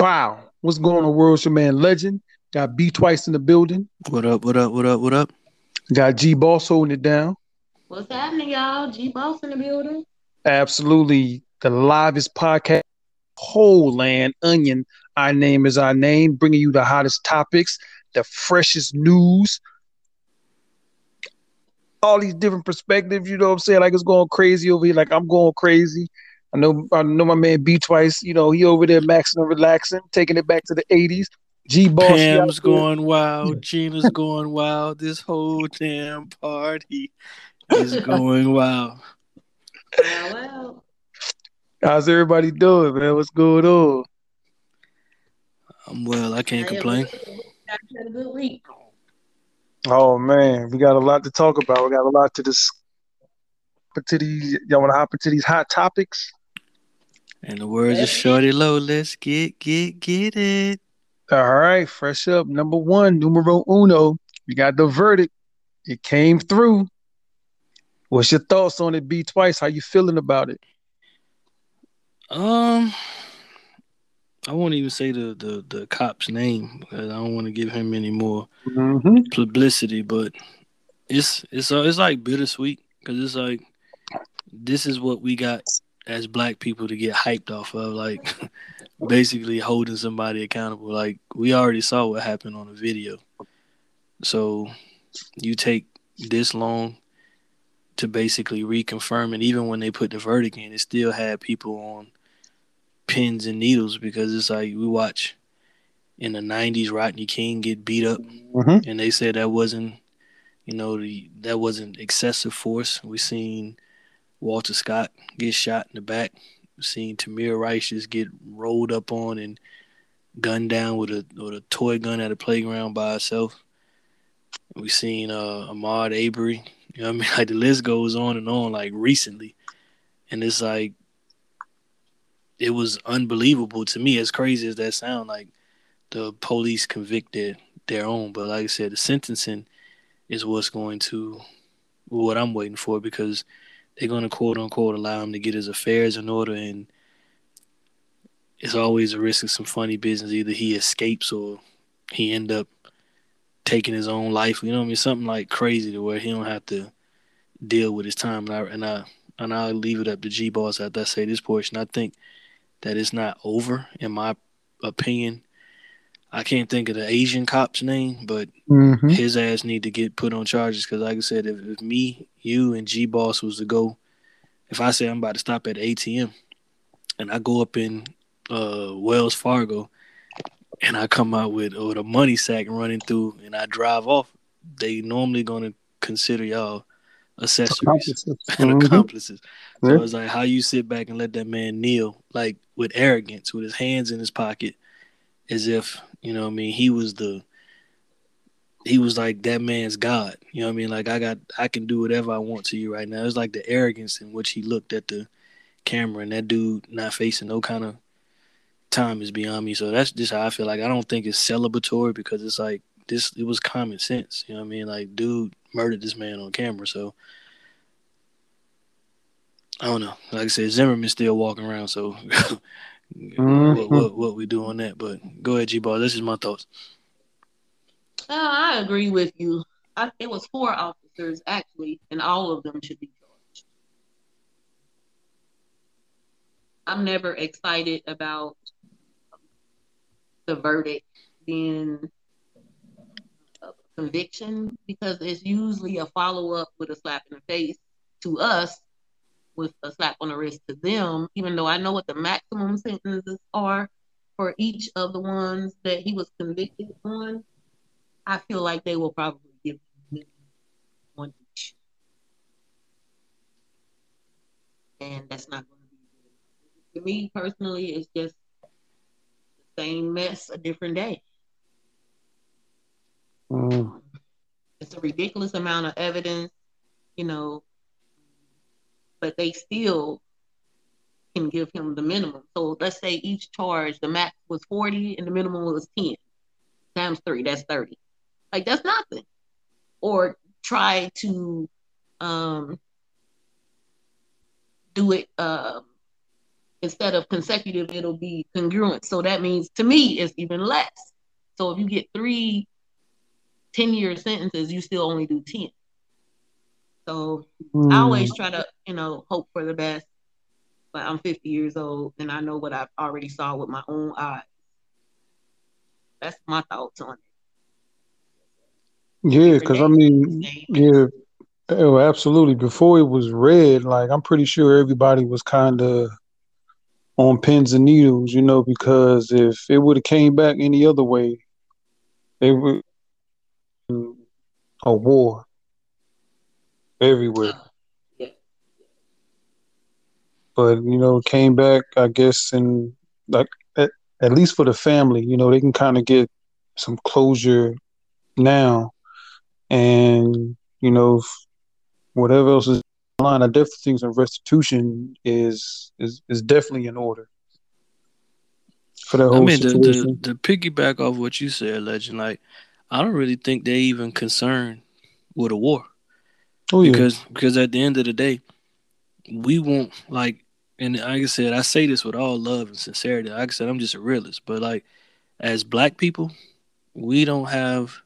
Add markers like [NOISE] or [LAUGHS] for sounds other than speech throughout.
Wow. What's going on, World Your Man Legend? Got B twice in the building. What up, what up, what up, what up? Got G Boss holding it down. What's happening, y'all? G Boss in the building. Absolutely. The livest podcast, whole land, onion. Our name is our name, bringing you the hottest topics, the freshest news, all these different perspectives. You know what I'm saying? Like it's going crazy over here. Like I'm going crazy. I know I know my man B twice, you know, he over there maxing and relaxing, taking it back to the 80s. G Boss. Pam's going wild. [LAUGHS] Gina's going wild. This whole damn party is going wild. [LAUGHS] How's everybody doing, man? What's going on? I'm well. I can't I complain. had a good week. Oh man, we got a lot to talk about. We got a lot to discuss. To these, y'all want to hop into these hot topics? And the words of Shorty Low, let's get get get it. All right, fresh up. Number one, numero uno. We got the verdict. It came through. What's your thoughts on it? B twice. How you feeling about it? Um, I won't even say the the the cop's name because I don't want to give him any more Mm-hmm. publicity. But it's it's uh, it's like bittersweet because it's like this is what we got as black people to get hyped off of, like [LAUGHS] basically holding somebody accountable. Like we already saw what happened on the video, so you take this long to basically reconfirm it. Even when they put the verdict in, it still had people on pins and needles because it's like we watch in the '90s Rodney King get beat up Mm-hmm. and they said that wasn't, you know, the that wasn't excessive force. We seen Walter Scott get shot in the back. Seen Tamir Rice just get rolled up on and gunned down with a with a toy gun at a playground by herself. We've seen uh, Ahmaud Arbery. You know, I mean, [LAUGHS] like the list goes on and on. Like recently, and it's like it was unbelievable to me. As crazy as that sound, like the police convicted their own. But like I said, the sentencing is what's going to what I'm waiting for because they're going to quote unquote allow him to get his affairs in order, and it's always a risk of some funny business. Either he escapes or he end up taking his own life. You know what I mean? Something like crazy to where he don't have to deal with his time. And I and I and I'll leave it up to G Boss after I say this portion. I think that it's not over in my opinion. I can't think of the Asian cop's name, but Mm-hmm. his ass need to get put on charges because, like I said, if, if me, you, and G Boss was to go, if I say I'm about to stop at ATM, and I go up in uh, Wells Fargo, and I come out with with the money sack running through, and I drive off, they normally gonna consider y'all accessories [LAUGHS] and Mhm. accomplices. So Yeah. it's like how you sit back and let that man kneel, like with arrogance, with his hands in his pocket, as if you know. what I mean, he was the, he was like that man's god. You know what I mean? Like I got, I can do whatever I want to you right now. It's like the arrogance in which he looked at the camera, and that dude not facing no kind of time is beyond me. So that's just how I feel. Like I don't think it's celebratory because it's like this. It was common sense. You know what I mean? Like dude murdered this man on camera, so. I don't know. Like I said, Zimmerman's still walking around, so [LAUGHS] what, what what we do on that? But go ahead, G Ball. This is my thoughts. Uh, I agree with you. I, it was four officers actually, and all of them should be charged. I'm never excited about the verdict being a conviction because it's usually a follow up with a slap in the face to us, with a slap on the wrist to them. Even though I know what the maximum sentences are for each of the ones that he was convicted on. I feel like they will probably give him one each. And that's not going to be good. To me personally, it's just the same mess, a different day. Mm. It's a ridiculous amount of evidence, you know, but they still can give him the minimum. So let's say each charge, the max was 40 and the minimum was 10 times three, that's 30. Like that's nothing. Or try to um do it um instead of consecutive, it'll be congruent. So that means to me it's even less. So if you get three 10 year sentences, you still only do 10. So mm. I always try to, you know, hope for the best. But I'm 50 years old and I know what I've already saw with my own eyes. That's my thoughts on it. Yeah, because I mean, yeah, oh, absolutely. Before it was read, like I'm pretty sure everybody was kind of on pins and needles, you know, because if it would have came back any other way, they would a war everywhere. Yeah. But you know, came back, I guess, and like at, at least for the family, you know, they can kind of get some closure now, and you know, whatever else is line, I definitely think some restitution is is is definitely in order for that whole I mean, situation. The, the, the piggyback off what you said, legend, like I don't really think they even concerned with a war. Oh, yeah. Because because at the end of the day, we won't like and like I said, I say this with all love and sincerity. Like I said, I'm just a realist. But like as black people, we don't have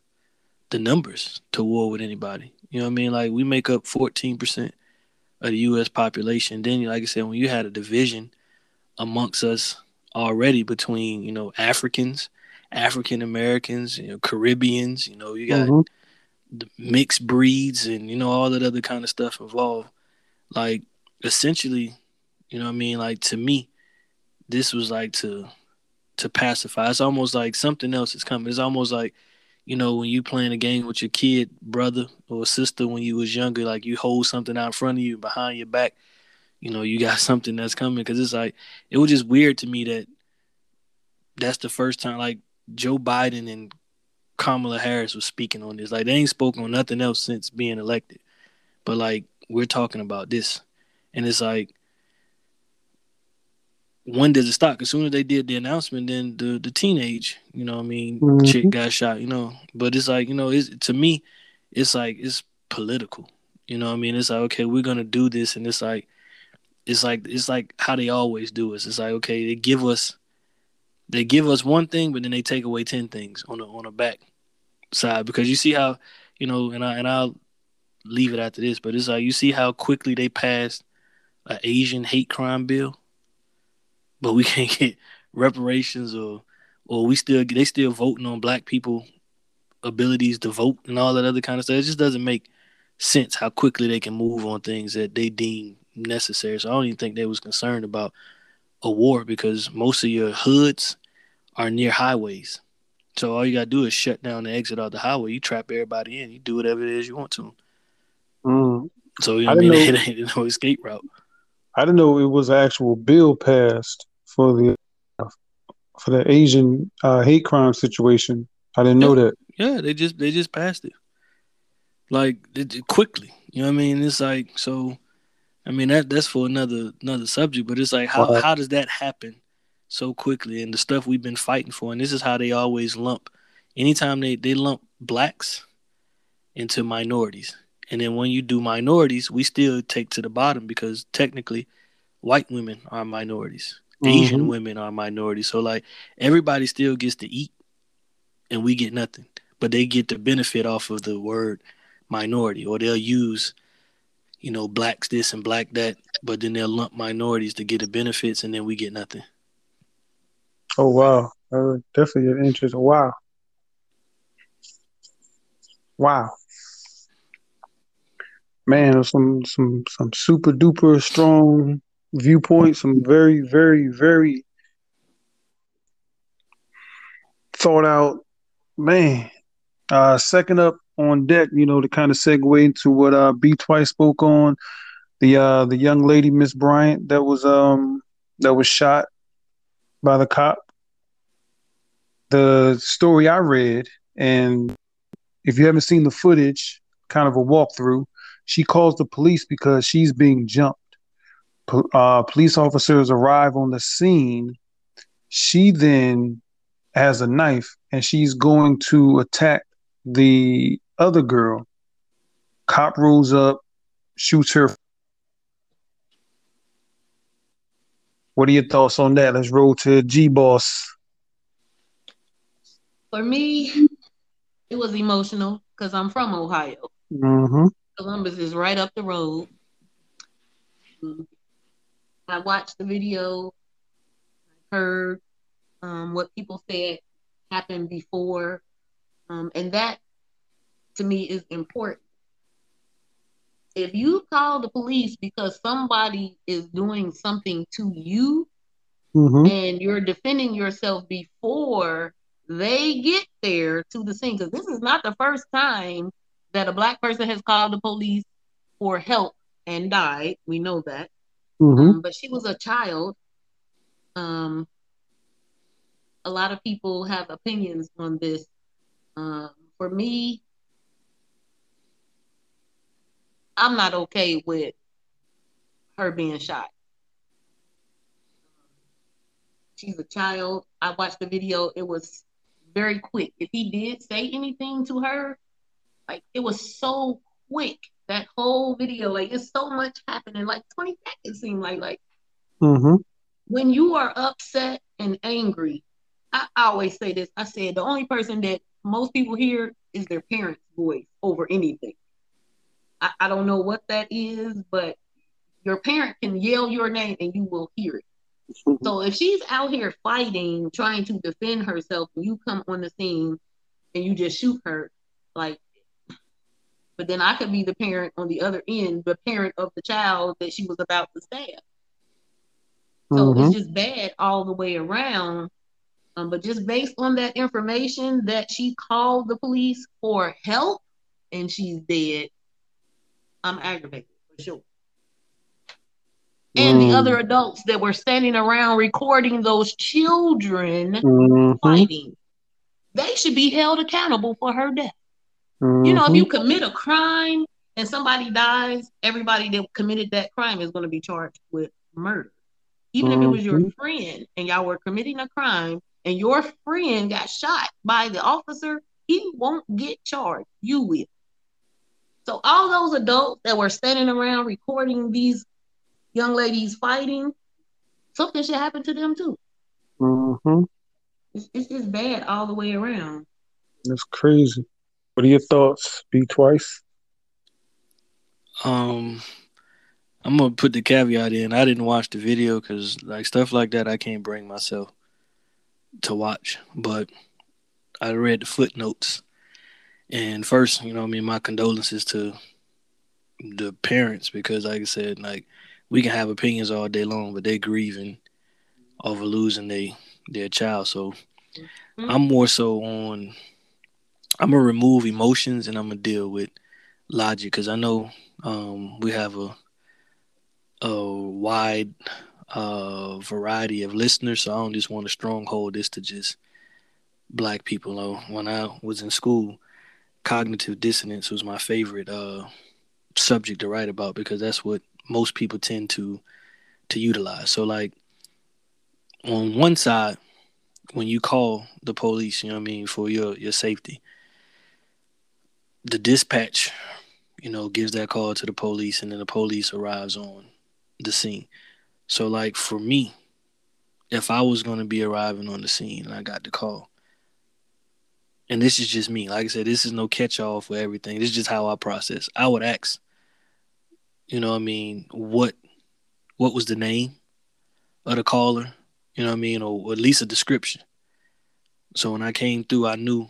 the numbers to war with anybody. You know what I mean? Like we make up 14% of the US population. Then like I said, when you had a division amongst us already between, you know, Africans, African Americans, you know, Caribbeans, you know, you got mm-hmm. Mixed breeds and you know all that other kind of stuff involved. Like essentially, you know what I mean? Like to me, this was like to to pacify. It's almost like something else is coming. It's almost like you know, when you playing a game with your kid, brother or sister when you was younger, like you hold something out in front of you, behind your back, you know, you got [LAUGHS] something that's coming. Because it's like it was just weird to me that that's the first time like Joe Biden and Kamala Harris was speaking on this. Like they ain't spoken on nothing else since being elected, but like we're talking about this, and it's like when does it stop? As soon as they did the announcement, then the the teenage, you know, I mean, mm-hmm. chick got shot, you know. But it's like, you know, it's to me, it's like it's political. You know, what I mean, it's like okay, we're gonna do this, and it's like, it's like it's like how they always do it. It's like okay, they give us, they give us one thing, but then they take away ten things on the on the back side because you see how, you know, and I and I'll leave it after this, but it's like you see how quickly they passed an Asian hate crime bill but we [LAUGHS] can't get reparations or or we still they still voting on black people abilities to vote and all that other kind of stuff. It just doesn't make sense how quickly they can move on things that they deem necessary. So I don't even think they was concerned about a war because most of your hoods are near highways. So all you gotta do is shut down the exit of the highway. You trap everybody in. You do whatever it is you want to. Mm. So you know I, mean, [LAUGHS] know, it ain't no escape route. I didn't know it was an actual bill passed for the for the Asian uh, hate crime situation. I didn't yeah. know that. Yeah, they just they just passed it like it, quickly. You know what I mean? It's like so. I mean that that's for another another subject, but it's like how how does that happen so quickly? And the stuff we've been fighting for, and this is how they always lump. Anytime they they lump blacks into minorities, and then when you do minorities, we still take to the bottom because technically, white women are minorities. Asian mm-hmm. women are minorities. So like everybody still gets to eat and we get nothing. But they get the benefit off of the word minority or they'll use you know blacks this and black that but then they'll lump minorities to get the benefits and then we get nothing oh wow definitely an interesting wow wow man some some some super duper strong viewpoints. some very, very, very thought out man. Uh, second up on deck, you know, to kind of segue into what uh B twice spoke on the uh the young lady Miss Bryant that was um that was shot by the cop. The story I read, and if you haven't seen the footage, kind of a walkthrough, she calls the police because she's being jumped uh, police officers arrive on the scene, she then has a knife and she's going to attack the other girl. Cop rolls up, shoots her. What are your thoughts on that? Let's roll to G Boss. For me, it was emotional because I'm from Ohio. Mm-hmm. Columbus is right up the road. I watched the video, I heard um, what people said happened before, um, and that to me is important. If you call the police because somebody is doing something to you Mm-hmm. and you're defending yourself before they get there to the scene, because this is not the first time that a black person has called the police for help and died. We know that. Mm-hmm. Um, but she was a child. Um, a lot of people have opinions on this. Um, for me, I'm not okay with her being shot. She's a child. I watched the video. It was very quick. If he did say anything to her, like it was so quick. That whole video, like it's so much happening. Like 20 seconds seemed like like Mm-hmm. when you are upset and angry, I, I always say this. I said the only person that most people hear is their parents' voice over anything. I, I don't know what that is, but your parent can yell your name and you will hear it. So if she's out here fighting, trying to defend herself, and you come on the scene and you just shoot her, like, but then I could be the parent on the other end, the parent of the child that she was about to stab. So Mhm. it's just bad all the way around. Um, but just based on that information that she called the police for help and she's dead, I'm aggravated for sure. And the Mm. other adults that were standing around recording those children Mhm. fighting, they should be held accountable for her death. You know, if you commit a crime and somebody dies, everybody that committed that crime is going to be charged with murder. Even if it was your Mhm. friend and y'all were committing a crime and your friend got shot by the officer, he won't get charged. You will. So all those adults that were standing around recording these young ladies fighting, something should happen to them too. Mhm. It's, it's just bad all the way around. That's crazy. What are your thoughts? B twice. Um, I'm gonna put the caveat in. I didn't watch the video because like stuff like that, I can't bring myself to watch. But I read the footnotes, and first, you know, I mean, my condolences to the parents because, like I said, like we can have opinions all day long, but they're grieving over losing they their child. So Mhm. I'm more so on. I'm gonna remove emotions and I'm gonna deal with logic because I know um, we have a a wide uh, variety of listeners, so I don't just want to stronghold this to just black people. Though when I was in school, cognitive dissonance was my favorite uh, subject to write about because that's what most people tend to to utilize. So like on one side, when you call the police, you know what I mean, for your your safety, the dispatch, you know, gives that call to the police and then the police arrives on the scene. So like for me, if I was gonna be arriving on the scene and I got the call, and this is just me, like I said, this is no catch all for everything. This is just how I process. I would ask, you know I mean, what what was the name of the caller, you know what I mean, or at least a description. So when I came through, I knew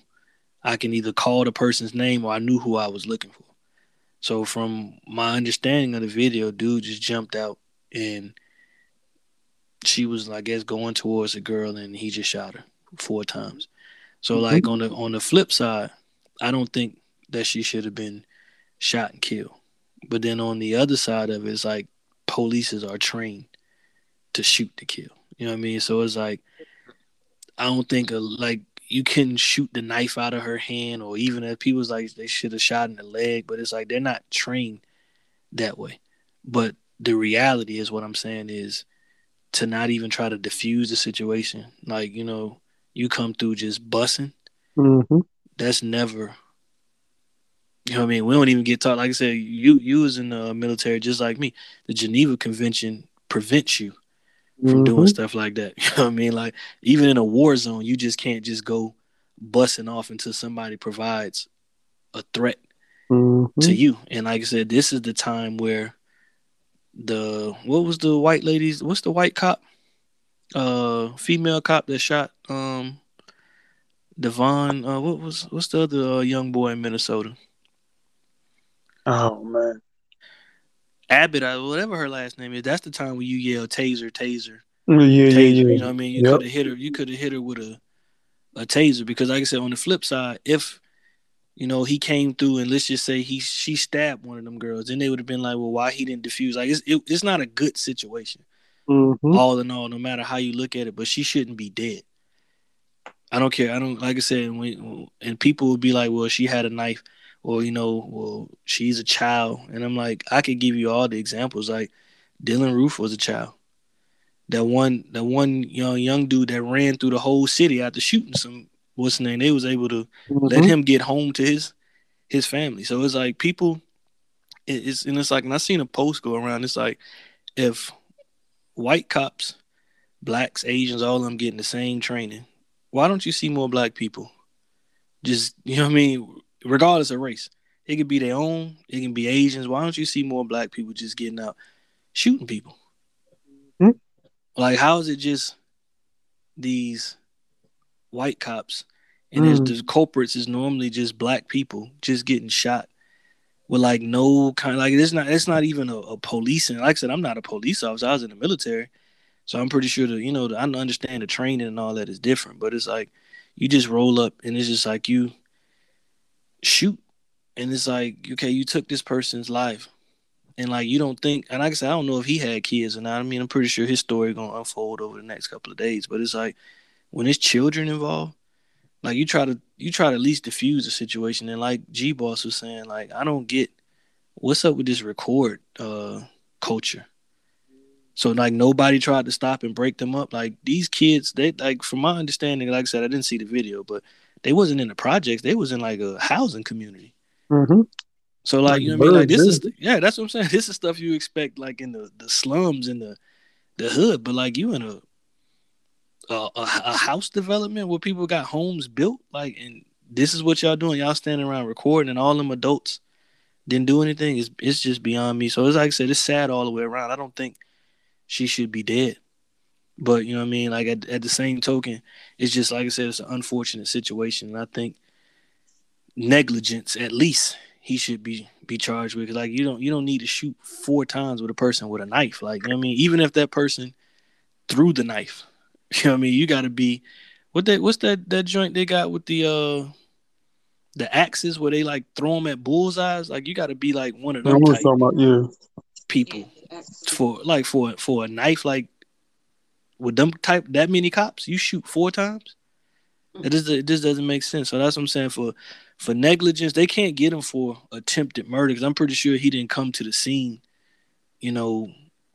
I can either call the person's name or I knew who I was looking for. So from my understanding of the video, dude just jumped out and she was, I guess, going towards a girl and he just shot her four times. So Mhm. like on the on the flip side, I don't think that she should have been shot and killed. But then on the other side of it, it's like polices are trained to shoot to kill. You know what I mean? So it's like I don't think a, like you can shoot the knife out of her hand, or even if people's like they should have shot in the leg, but it's like they're not trained that way. But the reality is, what I'm saying is to not even try to diffuse the situation. Like you know, you come through just bussing. Mm-hmm. That's never. You know what I mean? We don't even get taught. Like I said, you you was in the military just like me. The Geneva Convention prevents you from Mhm. doing stuff like that. [LAUGHS] You know what I mean? Like even in a war zone, you just can't just go bussing off until somebody provides a threat Mhm. to you. And like I said, this is the time where the what was the white ladies? What's the white cop? Uh, female cop that shot um Devon. Uh, what was what's the other uh, young boy in Minnesota? Oh man. Abbott, uh, whatever her last name is. That's the time when you yell taser, taser, Yeah, yeah, yeah. You know what I mean? You Yep. could have hit her. You could have hit her with a a taser because, like I said, on the flip side, if you know he came through and let's just say he she stabbed one of them girls, then they would have been like, well, why he didn't defuse? Like it's it, it's not a good situation. Mhm. all in all, no matter how you look at it, but she shouldn't be dead. I don't care. I don't like I said, when, and people would be like, "Well, she had a knife," or you know, "Well, she's a child," and I'm like, I could give you all the examples. Like Dylann Roof was a child. That one, that one young young dude that ran through the whole city after shooting some what's his name. They was able to let Mhm. him get home to his his family. So it's like people, it's and it's like, and I seen a post go around. It's like if white cops, blacks, Asians, all of them getting the same training. Why don't you see more black people? Just you know what I mean, regardless of race. It could be their own, it can be Asians. Why don't you see more black people just getting out shooting people? Hmm. Like how is it just these white cops and there's Mm. the culprits is normally just black people just getting shot with like no kind like it's not it's not even a, a policing like I said I'm not a police officer I was in the military. So I'm pretty sure that you know I understand the training and all that is different but it's like you just roll up and it's just like you shoot. And it's like okay you took this person's life. And like you don't think and like I said I don't know if he had kids or not. I mean I'm pretty sure his story gonna unfold over the next couple of days but it's like when there's children involved like you try to you try to at least diffuse the situation. And like G Boss was saying like I don't get what's up with this record uh culture. So like nobody tried to stop and break them up. Like these kids they like from my understanding like I said I didn't see the video but they wasn't in the projects. They was in like a housing community. Mhm. so like Like you know what I mean? Like this is yeah that's what I'm saying. [LAUGHS] This is stuff you expect like in the the slums in the the hood. But like you in a a, a, house development where people got homes built? Like and this is what y'all doing. Y'all standing around recording and all them adults didn't do anything. It's, it's just beyond me. So it's like i said it's sad all the way around. I don't think she should be dead. But you know what i mean? Like at, at the same token it's just like i said it's an unfortunate situation. And i think negligence at least he should be be charged with. like you don't you don't need to shoot four times with a person with a knife. Like you know i mean? Even if that person threw the knife [LAUGHS] you know what I mean? You got to be what that what's that that joint they got with the uh the axes where they like throw them at bullseyes? Like you got to be like one of I them was type talking about yeah. people for like for for a knife like with them type that many cops you shoot four times. It just it just doesn't make sense. So that's what I'm saying for for negligence they can't get him for attempted murder because I'm pretty sure he didn't come to the scene, you know,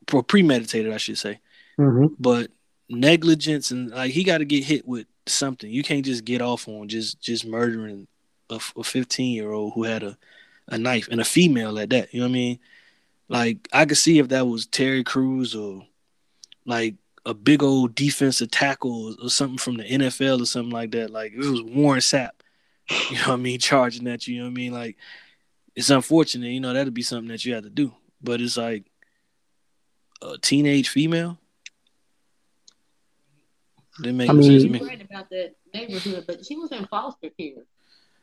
for premeditated I should say Mhm. but negligence and like he got to get hit with something. You can't just get off on just just murdering a, a 15 year old who had a a knife and a female at that. You know what I mean? Like I could see if that was Terry Crews or like a big old defensive tackle or, something from the NFL or something like that. Like it was Warren Sapp, [LAUGHS] you know what I mean, charging at you. You know what I mean? Like it's unfortunate. You know that'd be something that you have to do. But it's like a teenage female. Didn't make I no sense to mean- me. You're right about that neighborhood, but she was in foster care.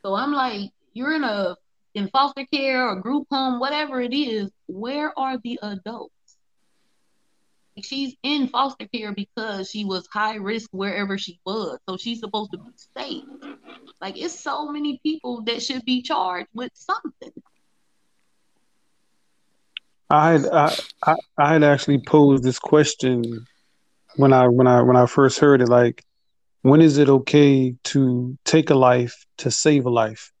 So I'm like, you're in a in foster care or group home, whatever it is. Where are the adults? She's in foster care because she was high risk wherever she was, so she's supposed to be safe. Like it's so many people that should be charged with something. I had I, I, I had actually posed this question when I when I when I first heard it. Like, when is it okay to take a life to save a life?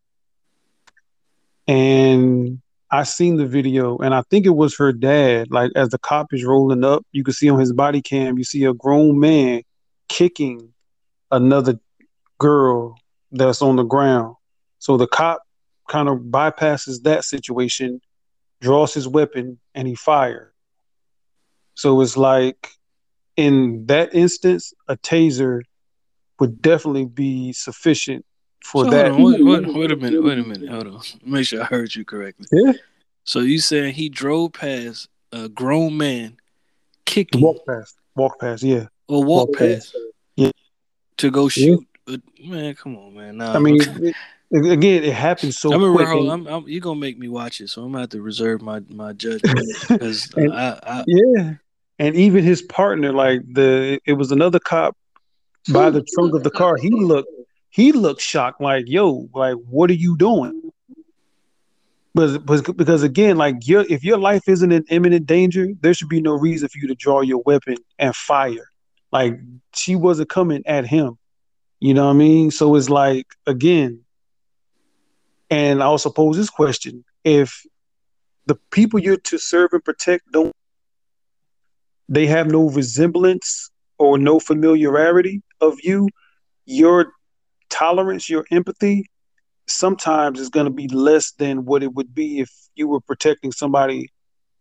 And I seen the video, and I think it was her dad. Like, as the cop is rolling up, you can see on his body cam, you see a grown man kicking another girl that's on the ground. So the cop kind of bypasses that situation draws his weapon and he fired. So it's like in that instance, a taser would definitely be sufficient for So that. hold on, wait, wait, wait a minute, wait a minute, hold on. Make sure I heard you correctly. Yeah. So you saying he drove past a grown man kicking Walk past, walk past, yeah. or walk walk past Yeah. to go shoot? Uh, Man, come on, man. Nah, I mean, it- again, it happens so I remember, quick. I'm, I'm, you're gonna make me watch it, so I'm gonna have to reserve my my judgment [LAUGHS] because I, I Yeah. And even his partner, like the it was another cop by the trunk of the car. He looked he looked shocked, like, yo, like what are you doing? But, but because again, like your if your life isn't in imminent danger, there should be no reason for you to draw your weapon and fire. Like she wasn't coming at him. You know what I mean? So it's like again, and I also pose this question: if the people you're to serve and protect don't they have no resemblance or no familiarity of you, your tolerance, your empathy, sometimes is going to be less than what it would be if you were protecting somebody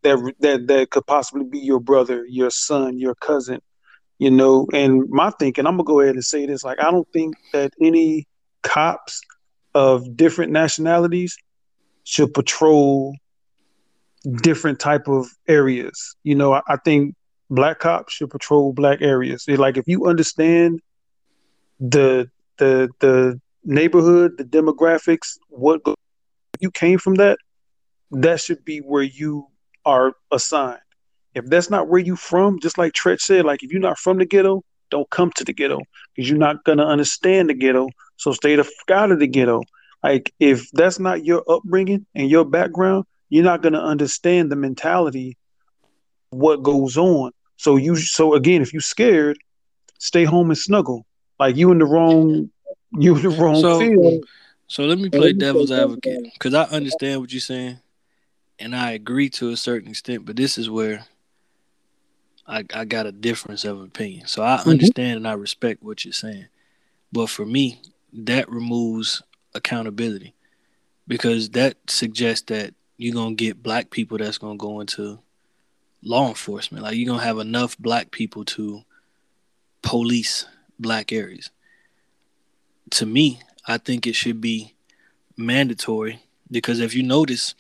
that that that could possibly be your brother, your son, your cousin, you know. And my thinking, I'm gonna go ahead and say this: like, I don't think that any cops of different nationalities should patrol different type of areas. You know, I, I think black cops should patrol black areas. It- like if you understand the the the neighborhood, the demographics, what you came from that, that should be where you are assigned. If that's not where you from, just like Treach said, like if you're not from the ghetto, don't come to the ghetto because you're not gonna understand the ghetto. So stay the fuck out of the ghetto. Like if that's not your upbringing and your background, you're not gonna understand the mentality what goes on. So you so again, if you're scared, stay home and snuggle. Like you in the wrong you in the wrong So- field. So let me play devil's advocate because I understand what you're saying, and I agree to a certain extent. But this is where I I got a difference of opinion. So I Mhm. understand and I respect what you're saying, but for me, that removes accountability because that suggests that you're gonna get black people that's gonna go into law enforcement. Like you're gonna have enough black people to police black areas. To me, I think it should be mandatory because if you notice,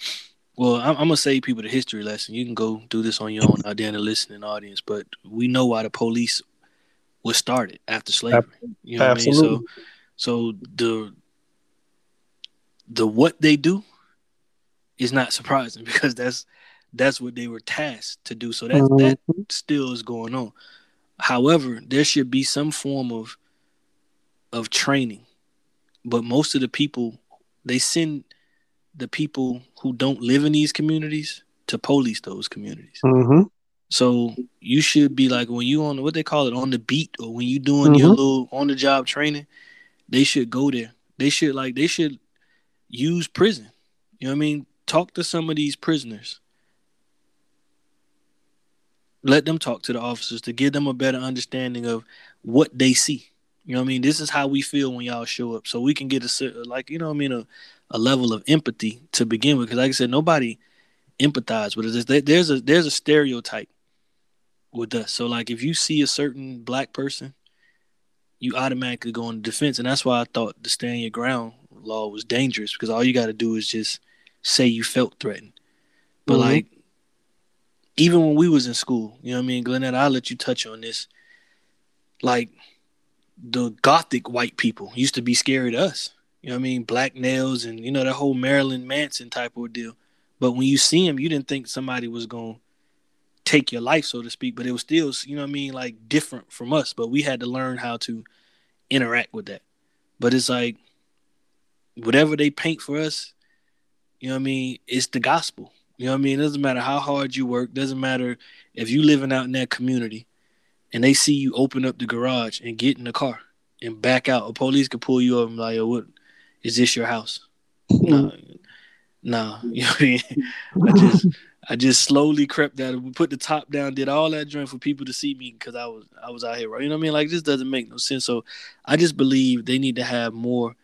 well, I'm, I'm gonna save people the history lesson. You can go do this on your own out there in the listening audience, but we know why the police was started after slavery. You know what I mean? So, so the the what they do is not surprising [LAUGHS] because that's that's what they were tasked to do. So that that Mhm. still is going on. However, there should be some form of of training. But most of the people they send the people who don't live in these communities to police those communities. Mhm. So you should be like when you on what they call it on the beat or when you doing your Mhm. little on the job training, they should go there. They should like they should use prison. You know what I mean? Talk to some of these prisoners. Let them talk to the officers to give them a better understanding of what they see. You know what I mean? This is how we feel when y'all show up. So we can get a like, you know what I mean, a, a level of empathy to begin with. Because like I said, nobody empathize with us. There's a there's a stereotype with us. So like if you see a certain black person, you automatically go on defense. And that's why I thought the stand your ground law was dangerous because all you got to do is just say you felt threatened. But Mhm. like, even when we was in school, you know what I mean, Glenette, I'll let you touch on this. Like, the gothic white people used to be scary to us. You know what I mean? Black nails and, you know, that whole Marilyn Manson type of deal. But when you see him, you didn't think somebody was to take your life, so to speak. But it was still, you know what I mean, like different from us. But we had to learn how to interact with that. But it's like, whatever they paint for us, you know what I mean, it's the gospel. You know what I mean? It doesn't matter how hard you work, doesn't matter if you living out in that community and they see you open up the garage and get in the car and back out. A police could pull you up and be like, Yo, what is this your house? No, no. [LAUGHS] You know what I mean? I just I just slowly crept out. We put the top down, did all that joint for people to see me because I was I was out here, right? You know what I mean? Like this doesn't make no sense. So I just believe they need to have more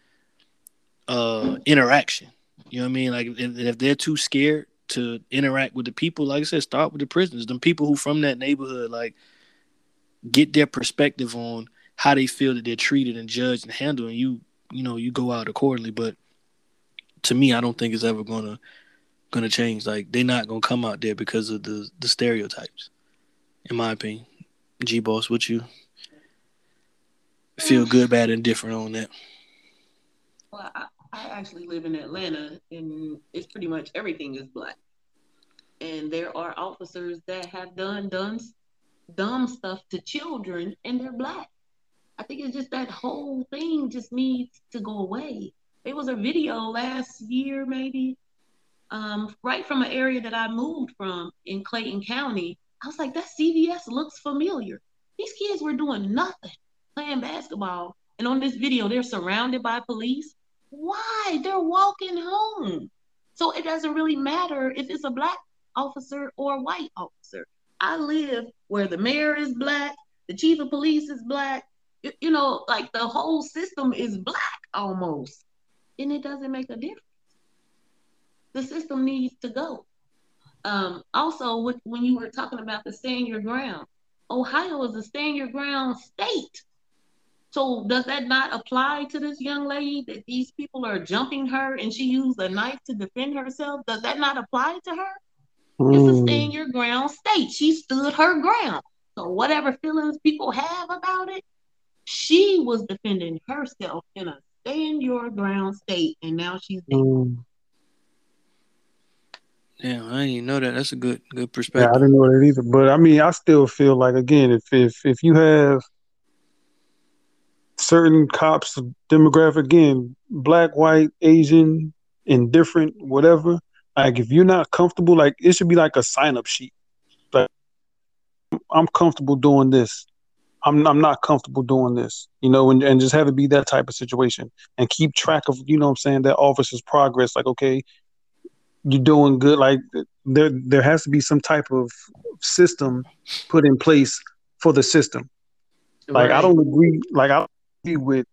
uh interaction. You know what I mean? Like if, if they're too scared to interact with the people, like I said, start with the prisoners, them people who from that neighborhood. Like get their perspective on how they feel that they're treated and judged and handled, and you you know you go out accordingly. But to me, I don't think it's ever gonna gonna change. Like they're not gonna come out there because of the the stereotypes, in my opinion. G boss, what you feel good, bad, and different on that? Well, I, actually live in Atlanta, and it's pretty much everything is black. And there are officers that have done done dumb stuff to children, and they're black. I think it's just that whole thing just needs to go away. There was a video last year, maybe, um, right from an area that I moved from in Clayton County. I was like, that CVS looks familiar. These kids were doing nothing, playing basketball. And on this video, they're surrounded by police. Why? They're walking home. So it doesn't really matter if it's a black officer or a white officer. I live where the mayor is black, the chief of police is black. You, you know, like the whole system is black almost. And it doesn't make a difference. The system needs to go. Um, also, when you were talking about the stand your ground, Ohio is a stand your ground state. So does that not apply to this young lady that these people are jumping her and she used a knife to defend herself? Does that not apply to her? Mm. It's a stand your ground state. She stood her ground. So whatever feelings people have about it, she was defending herself in a stand your ground state, and now she's dead. Mm. Yeah, I didn't know that. That's a good good perspective. Yeah, I didn't know that either. But I mean, I still feel like again, if if if you have certain cops demographic again, black, white, Asian, indifferent, whatever. Like if you're not comfortable, like it should be like a sign up sheet. Like I'm comfortable doing this. I'm I'm not comfortable doing this, you know, and, and just have it be that type of situation and keep track of, you know I'm saying, that officer's progress. Like, okay, you're doing good. Like there there has to be some type of system put in place for the system. Like right. I don't agree like I with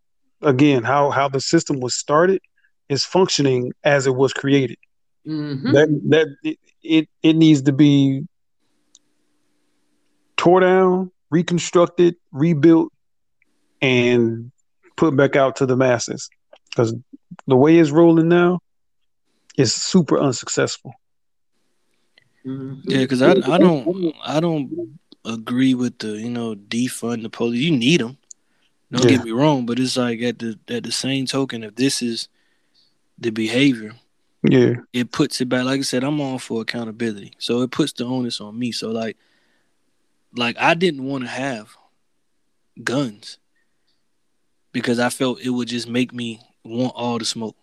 again how how the system was started is functioning as it was created. Mm-hmm. That that it, it it needs to be tore down reconstructed, rebuilt, and put back out to the masses. Because the way it's rolling now is super unsuccessful. Mm-hmm. Yeah, because I I don't I don't agree with the you know defund the police. You need them. Don't yeah. get me wrong, but it's like at the at the same token, if this is the behavior, yeah, it puts it back. Like I said, I'm all for accountability, so it puts the onus on me. So like, like I didn't want to have guns because I felt it would just make me want all the smoke.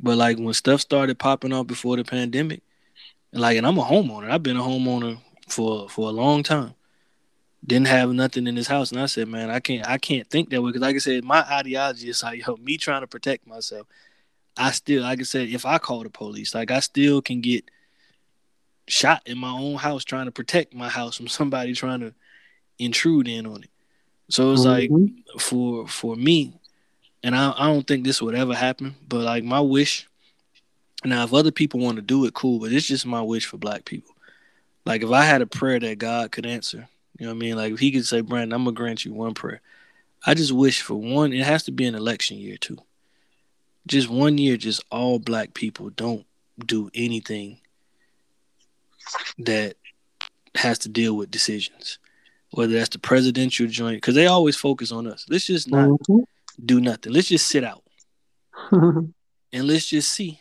But like when stuff started popping off before the pandemic, like and I'm a homeowner. I've been a homeowner for for a long time. Didn't have nothing in this house, and I said, man, I can't I can't think that way because like I said, my ideology is like yo, me trying to protect myself. I still, like I said, if I call the police, like I still can get shot in my own house trying to protect my house from somebody trying to intrude in on it. So it's mm-hmm. like for for me, and I, I don't think this would ever happen, but like my wish. Now, if other people want to do it, cool, but it's just my wish for black people. Like if I had a prayer that God could answer, you know what I mean? Like if He could say, Brandon, I'm gonna grant you one prayer. I just wish for one. It has to be an election year too. Just one year, just all black people don't do anything that has to deal with decisions, whether that's the presidential joint, because they always focus on us. Let's just not mm-hmm. do nothing. Let's just sit out [LAUGHS] and let's just see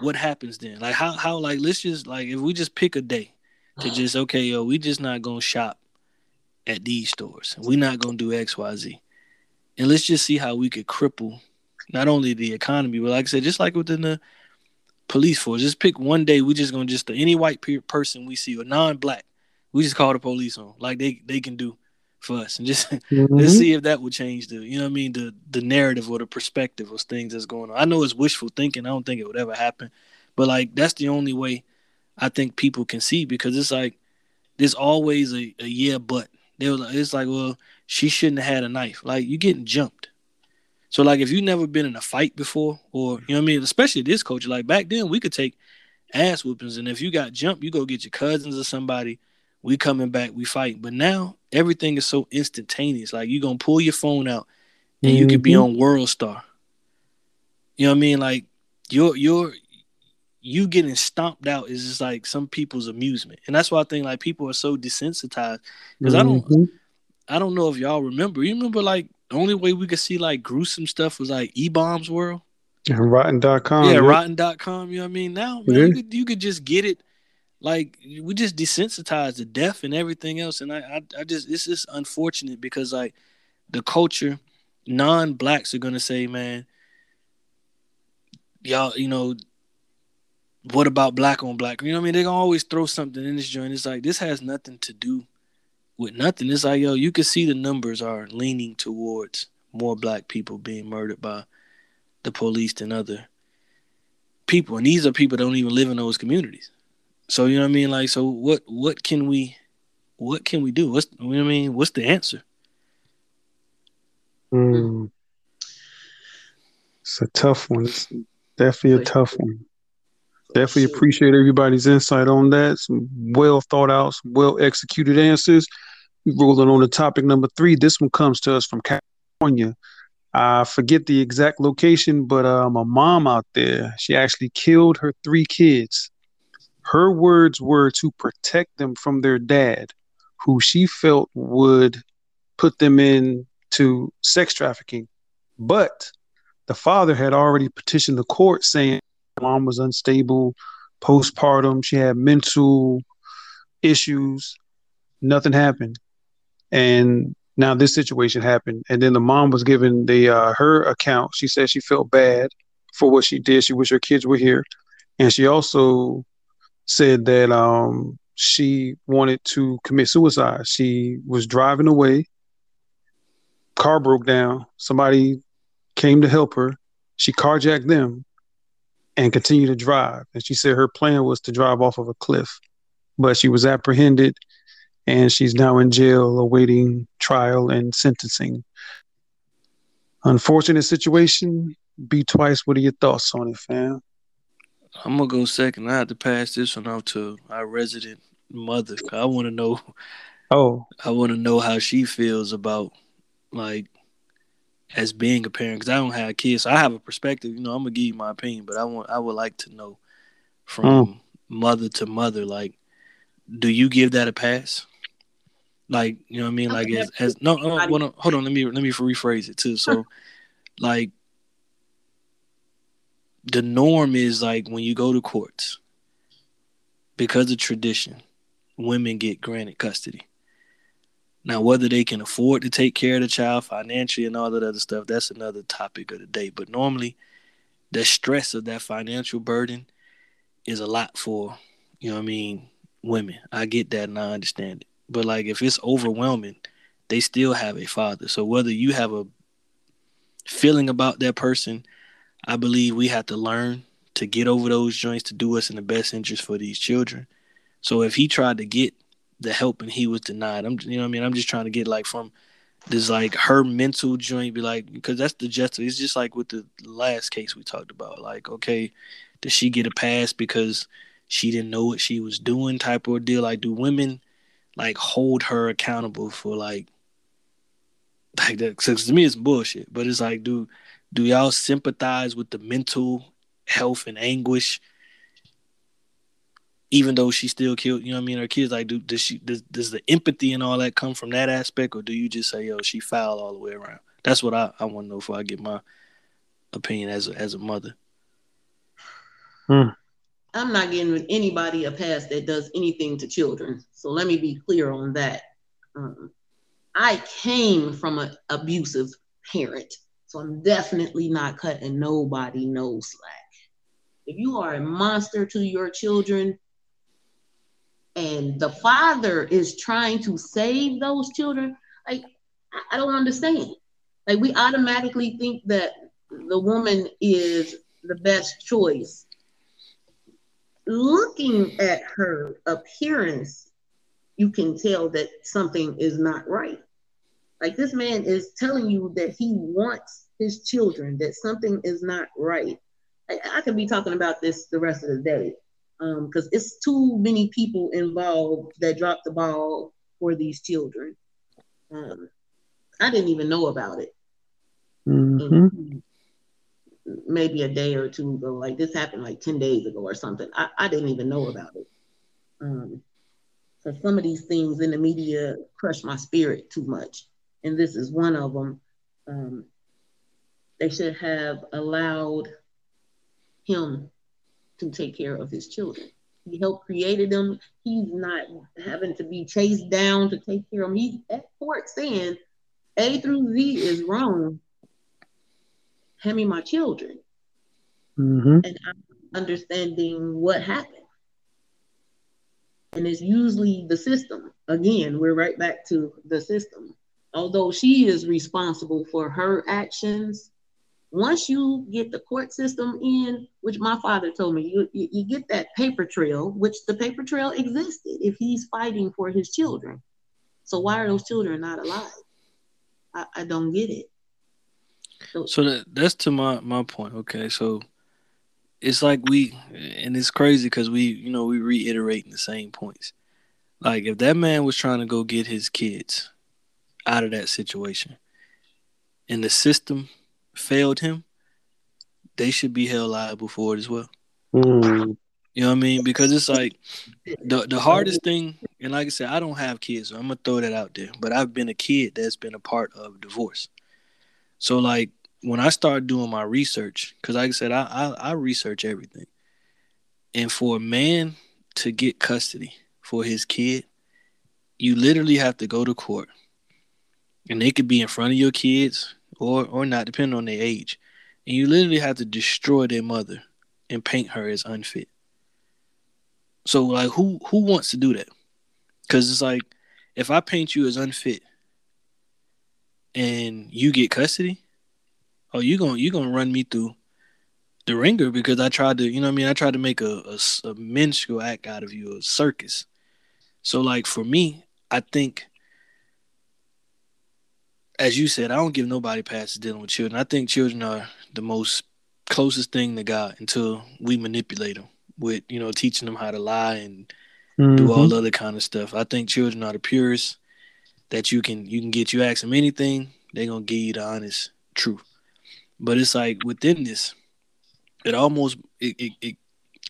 what happens then. Like how how like let's just like if we just pick a day to just okay yo we just not gonna shop at these stores. We're not gonna do X Y Z, and let's just see how we could cripple not only the economy, but like I said, just like within the police force. Just pick one day. We just gonna just any white pe- person we see or non-black, we just call the police on like they they can do for us, and just [LAUGHS] mm-hmm. let's see if that would change the you know what I mean the the narrative or the perspective of things that's going on. I know it's wishful thinking. I don't think it would ever happen, but like that's the only way I think people can see because it's like there's always a, a yeah but. They were like, it's like well she shouldn't have had a knife. Like you getting jumped. So like if you never been in a fight before, or you know what I mean, especially this culture, like back then we could take ass whoopings, and if you got jumped, you go get your cousins or somebody we coming back, we fight. But now everything is so instantaneous. Like you gonna pull your phone out and mm-hmm. you could be on World Star. You know what I mean? Like your your you getting stomped out is just like some people's amusement, and that's why I think like people are so desensitized because mm-hmm. I don't mm-hmm. I don't know if y'all remember. You remember like the only way we could see like gruesome stuff was like E Bombs World. And rotten.com. Yeah, yeah, rotten.com. You know what I mean? Now, man, yeah. you, could, you could just get it. Like we just desensitized to death and everything else, and I, I, I just it's just unfortunate because like the culture, non-blacks are gonna say, man, y'all, you know, what about black on black? You know what I mean? They're gonna always throw something in this joint. It's like this has nothing to do with nothing. It's like, yo, you can see the numbers are leaning towards more black people being murdered by the police than other people. And these are people that don't even live in those communities. So you know what I mean? Like, so what what can we what can we do? What's you know what I mean? What's the answer? Mm. It's a tough one. It's definitely a tough one. Definitely appreciate everybody's insight on that. Some well thought out, some well executed answers. We rolling on to topic number three. This one comes to us from California. I forget the exact location, but um, a mom out there, she actually killed her three kids. Her words were to protect them from their dad, who she felt would put them into sex trafficking. But the father had already petitioned the court saying mom was unstable, postpartum. She had mental issues. Nothing happened, and now this situation happened. And then the mom was given the uh, her account. She said she felt bad for what she did. She wished her kids were here, and she also said that um, she wanted to commit suicide. She was driving away. Car broke down. Somebody came to help her. She carjacked them and continue to drive. And she said her plan was to drive off of a cliff, but she was apprehended and she's now in jail awaiting trial and sentencing. Unfortunate situation. B twice. What are your thoughts on it, fam? I'm gonna go second. I have to pass this one off to our resident mother. I want to know. Oh, I want to know how she feels about like as being a parent because I don't have kids. So I have a perspective. You know, I'm gonna give you my opinion, but I want I would like to know from mm. mother to mother, like, do you give that a pass? Like, you know what I mean? Like, as, as no, no, well, no, hold on. Let me let me rephrase it too. So, like, the norm is like when you go to courts, because of tradition, women get granted custody. Now, whether they can afford to take care of the child financially and all that other stuff, that's another topic of the day. But normally, the stress of that financial burden is a lot for, you know what I mean, women. I get that and I understand it. But like if it's overwhelming, they still have a father. So whether you have a feeling about that person, I believe we have to learn to get over those joints to do what's in the best interest for these children. So if he tried to get the help and he was denied. I'm you know I mean I'm just trying to get like from this like her mental joint be like because that's the justice. It's just like with the last case we talked about. Like okay, does she get a pass because she didn't know what she was doing type of deal? Like do women like hold her accountable for like [LAUGHS] like that? Because to me it's bullshit. But it's like do do y'all sympathize with the mental health and anguish? Even though she still killed, you know what I mean? Her kids, like, do does she does, does the empathy and all that come from that aspect, or do you just say, yo, she foul all the way around? That's what I, I want to know before I get my opinion as a, as a mother. Hmm. I'm not giving anybody a pass that does anything to children. So let me be clear on that. Um, I came from an abusive parent, so I'm definitely not cutting nobody no slack. If you are a monster to your children, and the father is trying to save those children, like I don't understand. Like we automatically think that the woman is the best choice. Looking at her appearance, you can tell that something is not right. Like this man is telling you that he wants his children, that something is not right. I, I could be talking about this the rest of the day. Because um, it's too many people involved that dropped the ball for these children. Um, I didn't even know about it. Mm-hmm. Maybe a day or two ago, like this happened like 10 days ago or something. I, I didn't even know about it. Um, so some of these things in the media crush my spirit too much. And this is one of them. Um, they should have allowed him to take care of his children. He helped created them. He's not having to be chased down to take care of them. He's at court saying A through Z is wrong. Hand me my children. Mm-hmm. And I'm understanding what happened. And it's usually the system. Again, we're right back to the system. Although she is responsible for her actions, once you get the court system in, which my father told me, you, you, get that paper trail, which the paper trail existed if he's fighting for his children. So why are those children not alive? I, I don't get it. So, so that, that's to my, my point. Okay. So it's like we, and it's crazy because we, you know, we reiterating the same points. Like if that man was trying to go get his kids out of that situation and the system failed him, they should be held liable for it as well. Mm. You know what I mean? Because it's like the the hardest thing, and like I said, I don't have kids, so I'm gonna throw that out there. But I've been a kid that's been a part of divorce. So like when I started doing my research, because like I said, I, I I research everything, and for a man to get custody for his kid, you literally have to go to court, and they could be in front of your kids, or or not, depending on their age. And you literally have to destroy their mother and paint her as unfit. So like who who wants to do that? Cause it's like if I paint you as unfit and you get custody, oh you gonna you gonna run me through the ringer because I tried to, you know I mean? I tried to make a, a, a minstrel act out of you, a circus. So like for me, I think as you said, I don't give nobody passes dealing with children. I think children are the most closest thing to God until we manipulate them with, you know, teaching them how to lie and mm-hmm. do all other kind of stuff. I think children are the purest that you can you can get. You ask them anything, they're gonna give you the honest truth. But it's like within this, it almost it, it, it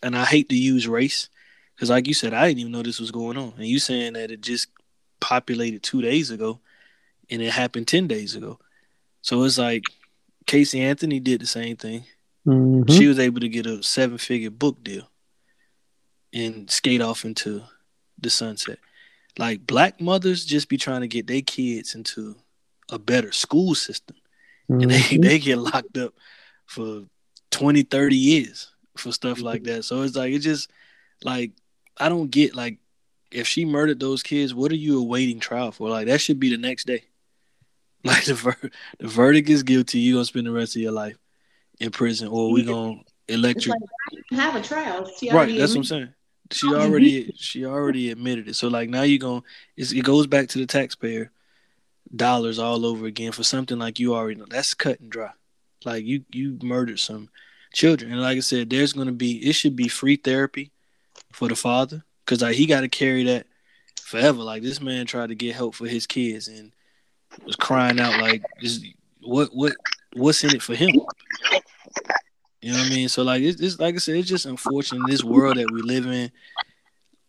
and I hate to use race because, like you said, I didn't even know this was going on, and you saying that it just populated two days ago and it happened 10 days ago. So it's like Casey Anthony did the same thing. Mm-hmm. She was able to get a seven figure book deal and skate off into the sunset. Like black mothers just be trying to get their kids into a better school system. Mm-hmm. And they, mm-hmm. [LAUGHS] they get locked up for 20, 30 years for stuff like that. So it's like, it just like, I don't get like, if she murdered those kids, what are you awaiting trial for? Like, that should be the next day. [LAUGHS] Like the ver- the verdict is guilty. You're gonna spend the rest of your life in prison, or we gonna electric. Like, have a trial. Right, that's what I'm saying. She already she already admitted it. So like now you gonna it goes back to the taxpayer dollars all over again for something like you already know. That's cut and dry. Like you you murdered some children, and like I said, there's gonna be it should be free therapy for the father because like he got to carry that forever. Like this man tried to get help for his kids, and was crying out like, "Is what what what's in it for him?" You know what I mean? So like it's, it's like I said, it's just unfortunate this world that we live in.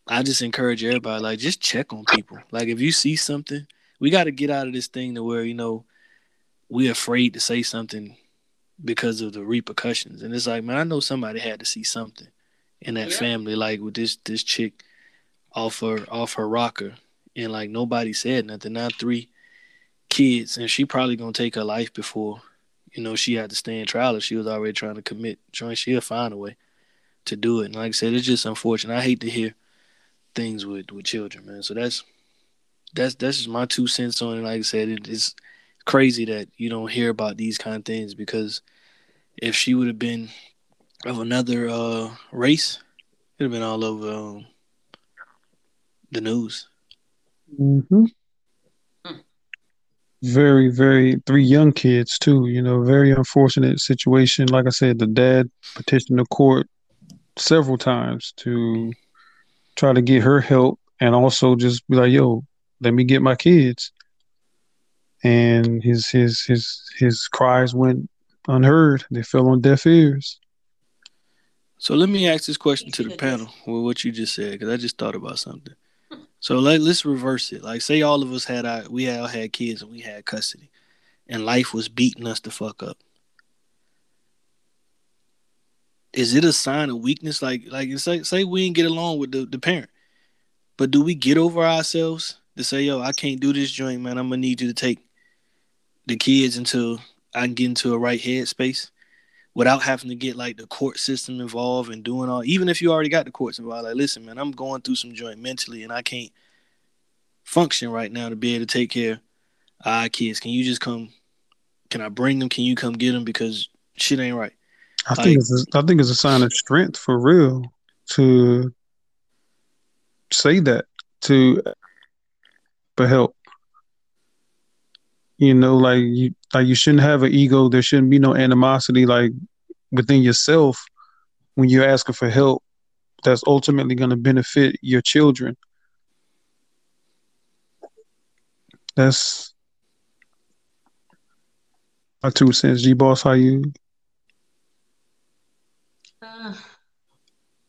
I just encourage everybody like just check on people. Like if you see something, we got to get out of this thing to where you know we're afraid to say something because of the repercussions. And it's like, man, I know somebody had to see something in that yeah. family, like with this this chick off her off her rocker, and like nobody said nothing. Now three kids, and she probably gonna take her life before, you know, she had to stay in trial if she was already trying to commit joint. She'll find a way to do it. And like I said, it's just unfortunate. I hate to hear things with with children, man. So that's that's that's just my two cents on it. Like I said, it, it's crazy that you don't hear about these kind of things because if she would have been of another uh, race, it'd have been all over um, the news. Mm-hmm very, very three young kids too. You know, very unfortunate situation. Like I said, the dad petitioned the court several times to try to get her help and also just be like, yo, let me get my kids. And his his his his cries went unheard. They fell on deaf ears. So let me ask this question to the panel with what you just said, because I just thought about something. So let, let's reverse it. Like, say all of us had our, we all had kids and we had custody, and life was beating us the fuck up. Is it a sign of weakness? Like, like say, say we didn't get along with the, the parent, but do we get over ourselves to say, yo, I can't do this joint, man. I'm gonna need you to take the kids until I can get into a right headspace without having to get like the court system involved and doing all even if you already got the courts involved like listen man i'm going through some joint mentally and i can't function right now to be able to take care of our kids. Can you just come can i bring them? Can you come get them? Because shit ain't right. I like, think it's a, i think it's a sign of strength for real to say that to uh, for help you know like you like you shouldn't have an ego. There shouldn't be no animosity like within yourself when you're asking for help that's ultimately going to benefit your children. That's my two cents. G boss how you? Uh,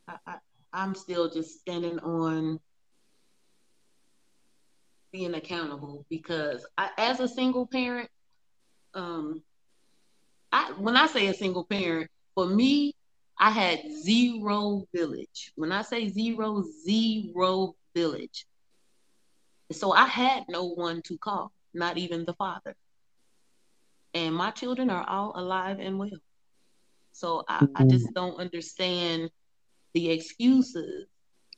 I, I, i'm still just standing on being accountable because I, as a single parent, um, I when I say a single parent, for me, I had zero village. When I say zero, zero village. So I had no one to call, not even the father. And my children are all alive and well. So I, I just mm-hmm. don't understand the excuses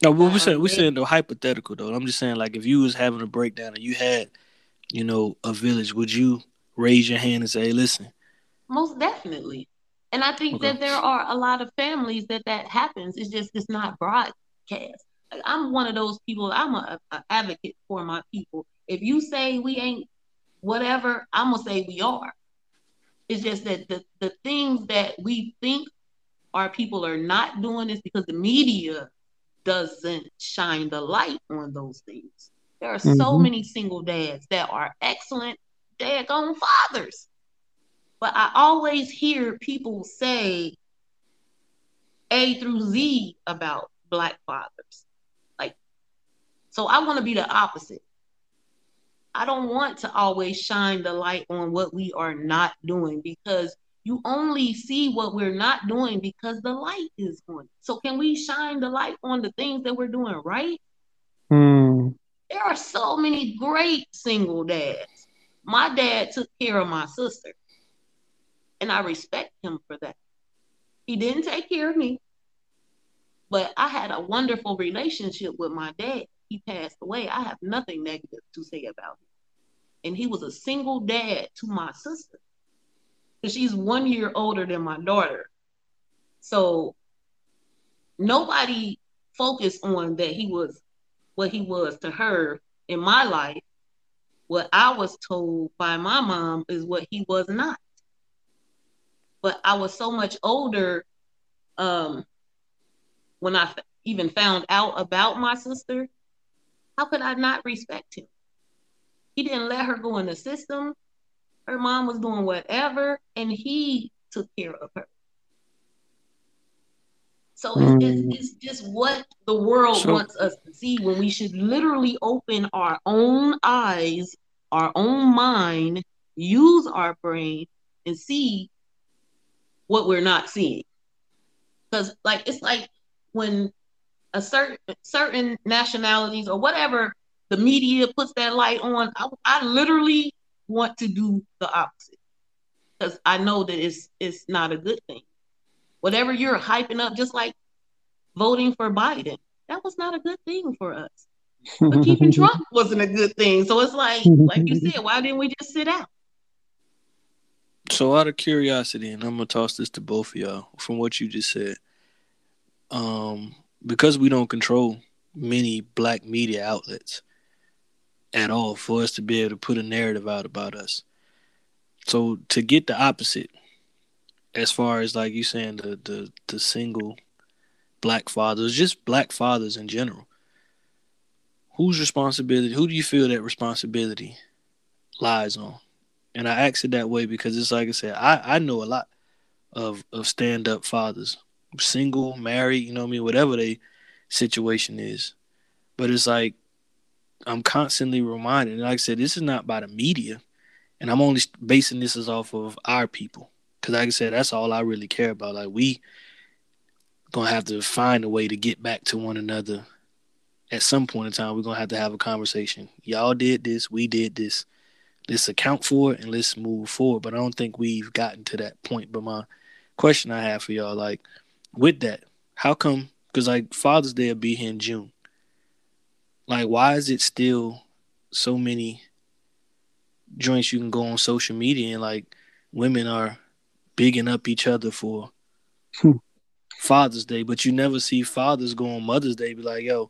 no, but we're uh, saying we're saying the hypothetical though. I'm just saying like if you was having a breakdown and you had, you know, a village, would you raise your hand and say, hey, "Listen"? Most definitely, and I think okay. that there are a lot of families that that happens. It's just it's not broadcast. Like, I'm one of those people. I'm a, a advocate for my people. If you say we ain't whatever, I'm gonna say we are. It's just that the the things that we think our people are not doing is because the media doesn't shine the light on those things. There are mm-hmm. so many single dads that are excellent daggone fathers. But I always hear people say A through Z about black fathers. Like, so I want to be the opposite. I don't want to always shine the light on what we are not doing because you only see what we're not doing because the light is on. So can we shine the light on the things that we're doing right? Mm. There are so many great single dads. My dad took care of my sister, and I respect him for that. He didn't take care of me, but I had a wonderful relationship with my dad. He passed away. I have nothing negative to say about him. And he was a single dad to my sister because she's one year older than my daughter. So nobody focused on that he was what he was to her in my life. What I was told by my mom is what he was not. But I was so much older um, when I even found out about my sister. How could I not respect him? He didn't let her go in the system. Her mom was doing whatever, and he took care of her. So it's, it's, mm. it's just what the world so, wants us to see when we should literally open our own eyes, our own mind, use our brain, and see what we're not seeing. Because like it's like when a certain certain nationalities or whatever the media puts that light on, I, I literally want to do the opposite because I know that it's it's not a good thing. Whatever you're hyping up, just like voting for Biden, that was not a good thing for us. But keeping Trump [LAUGHS] wasn't a good thing. So it's like, like you said, why didn't we just sit out? So out of curiosity, and I'm gonna toss this to both of y'all from what you just said. Um, because we don't control many black media outlets, at all for us to be able to put a narrative out about us. So to get the opposite, as far as like you saying the the the single black fathers, just black fathers in general. Whose responsibility? Who do you feel that responsibility lies on? And I ask it that way because it's like I said, I, I know a lot of of stand up fathers, single, married, you know what I mean, whatever they situation is. But it's like I'm constantly reminded, And like I said, this is not by the media, and I'm only basing this is off of our people, because like I said, that's all I really care about. Like we gonna have to find a way to get back to one another. At some point in time, we're gonna have to have a conversation. Y'all did this, we did this. Let's account for it and let's move forward. But I don't think we've gotten to that point. But my question I have for y'all, like, with that, how come? Because like Father's Day will be here in June. Like, why is it still so many joints you can go on social media and like women are bigging up each other for hmm. Father's Day, but you never see fathers go on Mother's Day be like, yo,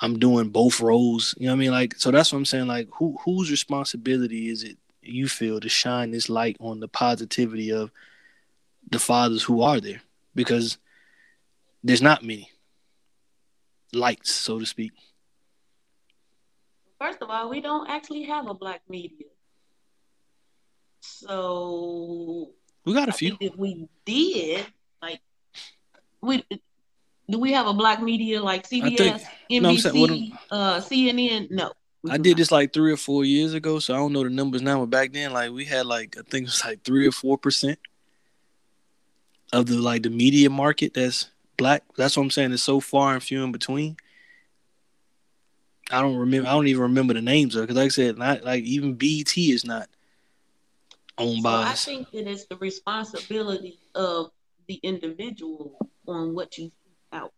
I'm doing both roles. You know what I mean? Like, so that's what I'm saying. Like, who whose responsibility is it you feel to shine this light on the positivity of the fathers who are there? Because there's not many lights, so to speak. First of all, we don't actually have a black media. So we got a few. If we did, like we do we have a black media like CBS, think, NBC, no, uh, CNN? No. I did this like three or four years ago, so I don't know the numbers now. But back then, like we had like I think it was like three or four percent of the like the media market that's black. That's what I'm saying. It's so far and few in between. I don't remember. I don't even remember the names of because, like I said, not like even BET is not owned so by. I think that it's the responsibility of the individual on what you see out.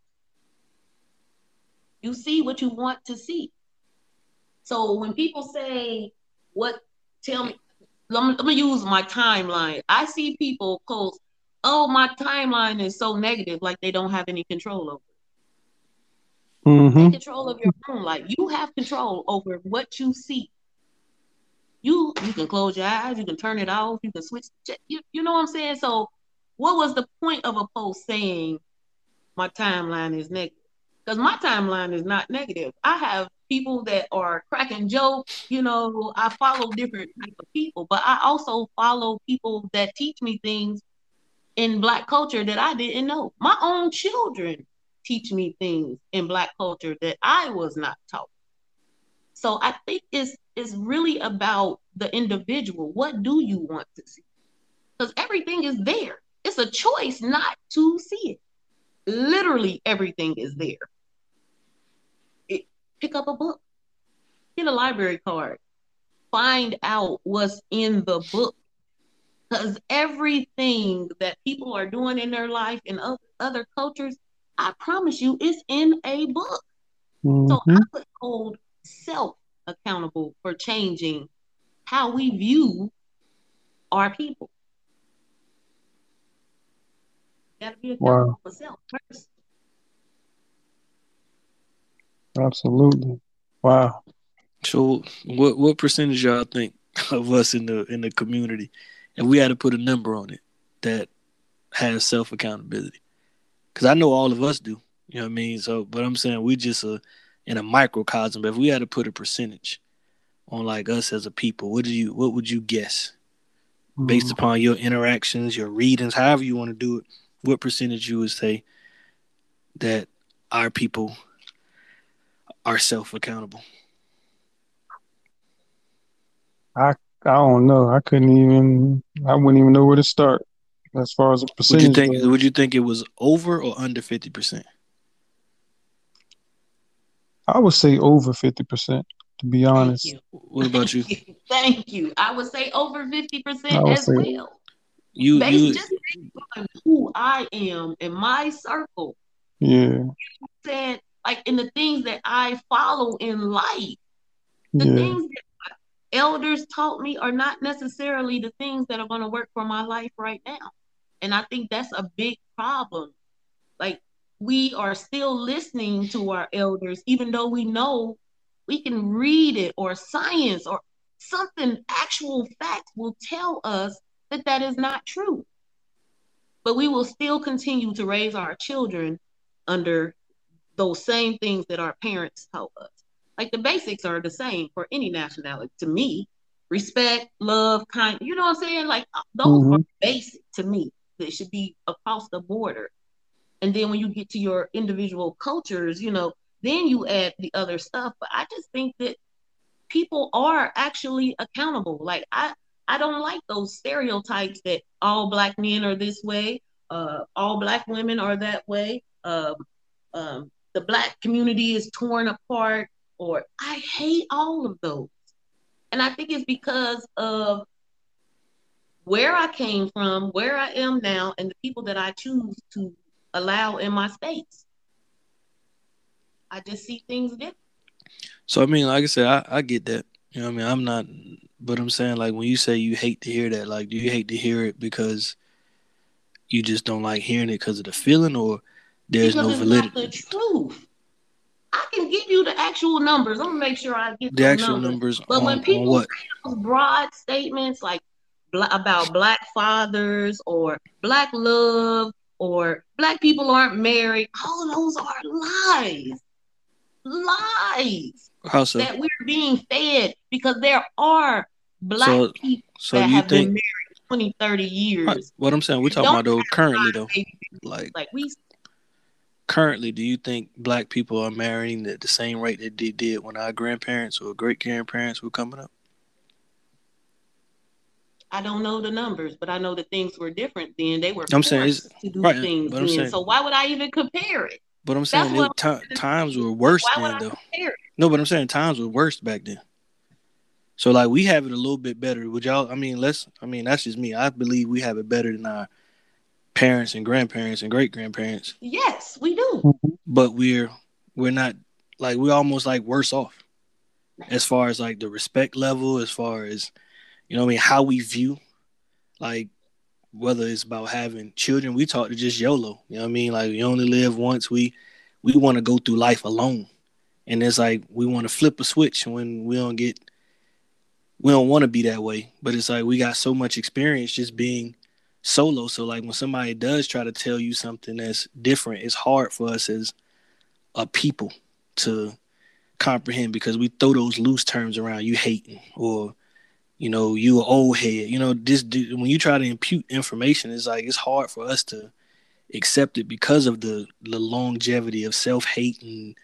You see what you want to see. So when people say, "What?" Tell me. Let me, let me use my timeline. I see people post, "Oh, my timeline is so negative," like they don't have any control over. Mm-hmm. Take control of your own life. You have control over what you see. You you can close your eyes, you can turn it off, you can switch. You, you know what I'm saying? So, what was the point of a post saying my timeline is negative? Because my timeline is not negative. I have people that are cracking jokes. You know, I follow different type of people, but I also follow people that teach me things in Black culture that I didn't know. My own children teach me things in black culture that I was not taught. So I think it's it's really about the individual. What do you want to see? Because everything is there. It's a choice not to see it. Literally everything is there. It, pick up a book, get a library card, find out what's in the book. Because everything that people are doing in their life in other, other cultures I promise you, it's in a book. Mm-hmm. So I would hold self accountable for changing how we view our people. You gotta be accountable wow. for self first. Absolutely. Wow. So what what percentage y'all think of us in the in the community, and we had to put a number on it that has self accountability? Because I know all of us do. You know what I mean? So, but I'm saying we just uh, in a microcosm. But if we had to put a percentage on like us as a people, what do you what would you guess based mm-hmm. upon your interactions, your readings, however you want to do it? What percentage you would say that our people are self accountable? I I don't know. I couldn't even. I wouldn't even know where to start as far as a percentage. Would you think? Goes. Would you think it was over or under fifty percent? I would say over fifty percent. To be honest. What about you? [LAUGHS] Thank you. I would say over fifty percent as well. You, based, you just based on who I am in my circle. Yeah. You said like in the things that I follow in life, the yeah. things that elders taught me are not necessarily the things that are going to work for my life right now. And I think that's a big problem. Like we are still listening to our elders, even though we know we can read it or science or something, actual facts will tell us that that is not true. But we will still continue to raise our children under those same things that our parents taught us. Like the basics are the same for any nationality. To me, respect, love, kind. You know what I'm saying? Like those mm-hmm. are basic to me. That should be across the border. And then when you get to your individual cultures, you know, then you add the other stuff. But I just think that people are actually accountable. Like I, I don't like those stereotypes that all black men are this way, uh, all black women are that way. Um, um, the black community is torn apart, or I hate all of those. And I think it's because of where I came from, where I am now, and the people that I choose to allow in my space. I just see things different. So I mean, like I said, I, I get that. You know what I mean? I'm not but I'm saying like when you say you hate to hear that, like do you hate to hear it because you just don't like hearing it because of the feeling or there's because no validity? the truth. I can give you the actual numbers. I'm gonna make sure I get the actual numbers. numbers but on, when people say those broad statements like about black fathers or black love or black people aren't married, all those are lies. Lies. How so? That we're being fed because there are black so, people so that have think, been married 20, 30 years. What I'm saying, we're talking about though currently though. Like, like we currently, do you think black people are marrying at the same rate that they did when our grandparents or great grandparents were coming up? I don't know the numbers, but I know that things were different then. They were I'm saying to do right, things then. Saying, so why would I even compare it? But I'm saying it, t- times were worse then, though. No, but I'm saying times were worse back then. So like we have it a little bit better. Would y'all? I mean, let's. I mean, that's just me. I believe we have it better than our parents and grandparents and great grandparents. Yes, we do. But we're we're not like we're almost like worse off as far as like the respect level, as far as you know, what I mean, how we view like whether it's about having children, we talk to just YOLO. You know what I mean? Like we only live once. We we want to go through life alone, and it's like we want to flip a switch when we don't get. We don't want to be that way, but it's like we got so much experience just being solo. So like when somebody does try to tell you something that's different, it's hard for us as a people to comprehend because we throw those loose terms around. You hating or you know, you an old head. You know, this when you try to impute information, it's like it's hard for us to accept it because of the the longevity of self hate and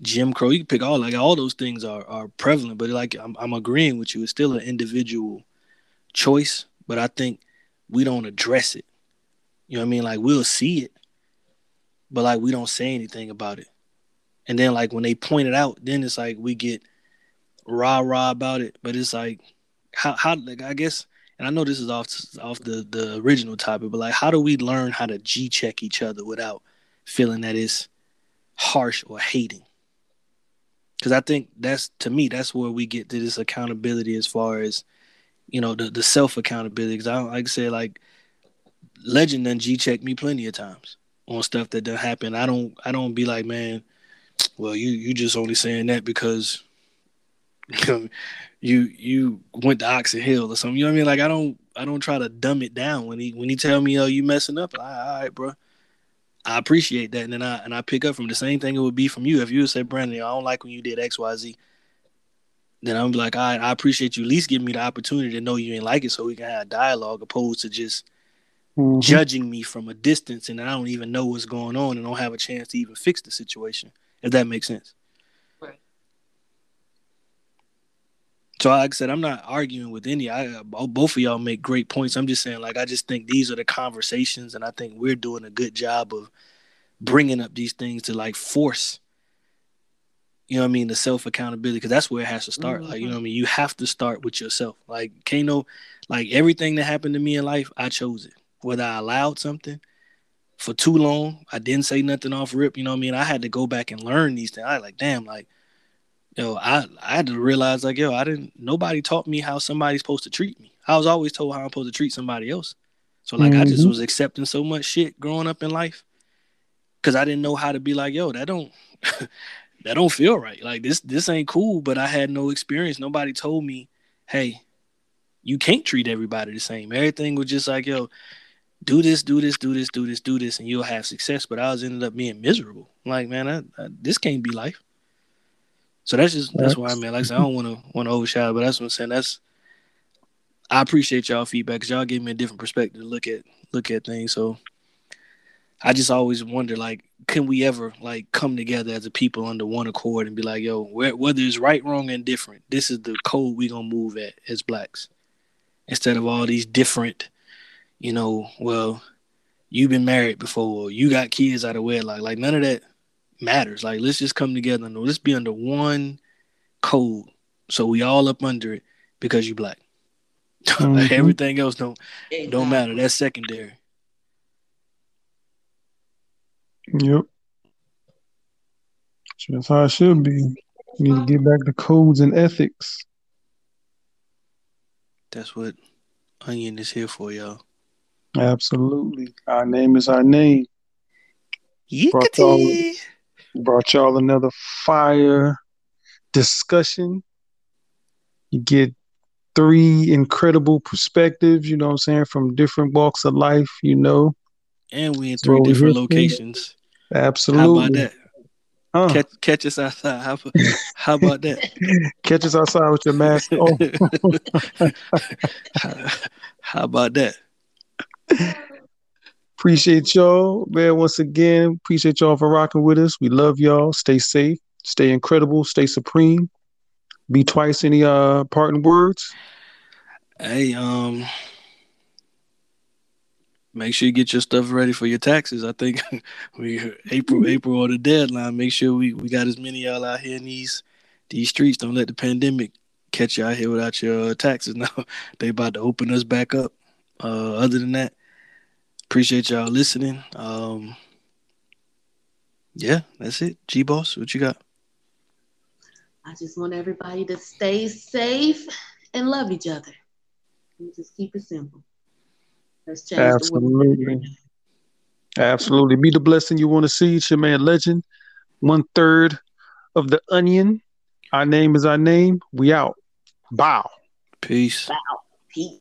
Jim Crow. You can pick all like all those things are are prevalent, but like I'm I'm agreeing with you. It's still an individual choice, but I think we don't address it. You know what I mean? Like we'll see it, but like we don't say anything about it. And then like when they point it out, then it's like we get rah rah about it. But it's like how how like I guess and I know this is off off the the original topic, but like how do we learn how to G check each other without feeling that it's harsh or hating? Because I think that's to me that's where we get to this accountability as far as you know the the self accountability. Because I like I like Legend done G check me plenty of times on stuff that done happen. I don't I don't be like man, well you you just only saying that because [LAUGHS] you you went to Oxon Hill or something. You know what I mean? Like I don't I don't try to dumb it down when he when he tell me oh you messing up. All right, bro. I appreciate that, and then I and I pick up from the same thing it would be from you if you would say Brandon, I don't like when you did X Y Z. Then I'm like, all right, I appreciate you at least giving me the opportunity to know you ain't like it, so we can have a dialogue opposed to just mm-hmm. judging me from a distance, and I don't even know what's going on, and don't have a chance to even fix the situation. If that makes sense. So, like I said, I'm not arguing with any. I both of y'all make great points. I'm just saying, like, I just think these are the conversations, and I think we're doing a good job of bringing up these things to like force. You know what I mean? The self accountability, because that's where it has to start. Mm-hmm. Like, you know what I mean? You have to start with yourself. Like, Kano, like everything that happened to me in life, I chose it. Whether I allowed something for too long, I didn't say nothing off rip. You know what I mean? I had to go back and learn these things. I like, damn, like yo, I I had to realize like, yo, I didn't. Nobody taught me how somebody's supposed to treat me. I was always told how I'm supposed to treat somebody else. So like, mm-hmm. I just mm-hmm. was accepting so much shit growing up in life because I didn't know how to be like, yo, that don't [LAUGHS] that don't feel right. Like this this ain't cool. But I had no experience. Nobody told me, hey, you can't treat everybody the same. Everything was just like, yo, do this, do this, do this, do this, do this, and you'll have success. But I was ended up being miserable. Like, man, I, I, this can't be life. So that's just that's why I mean, like I said, I don't want to want to overshadow, but that's what I'm saying. That's I appreciate y'all feedback because y'all give me a different perspective to look at look at things. So I just always wonder, like, can we ever like come together as a people under one accord and be like, yo, whether it's right, wrong, and different, this is the code we gonna move at as blacks, instead of all these different, you know, well, you've been married before, you got kids out of wedlock, like none of that matters. Like, let's just come together and let's be under one code, so we all up under it because you black. [LAUGHS] Mm-hmm. Everything else don't exactly. don't matter. That's secondary. Yep. That's how it should be. We need to get back to codes and ethics. That's what Onion is here for, y'all. Absolutely. Our name is our name. Brought y'all, brought y'all another fire discussion. You get three incredible perspectives, you know what I'm saying, from different walks of life, you know. And we in three different locations. Absolutely. How about that? Huh. Catch, catch us outside. How, how about that? [LAUGHS] catch us outside with your mask on. [LAUGHS] how, how about that? [LAUGHS] Appreciate y'all, man. Once again, appreciate y'all for rocking with us. We love y'all. Stay safe, stay incredible, stay supreme. B twice any uh parting words. Hey, um, make sure you get your stuff ready for your taxes. I think [LAUGHS] we April April or the deadline. Make sure we, we got as many y'all out here in these these streets. Don't let the pandemic catch you out here without your taxes. [LAUGHS] Now they about to open us back up. Uh, other than that, appreciate y'all listening. Um, yeah, that's it. G boss, what you got? I just want everybody to stay safe and love each other. And just keep it simple. Let's change Absolutely. Absolutely. Be the blessing you want to see. It's your man Legend. One third of the onion. Our name is our name. We out. Bow. Peace. Bow. Peace.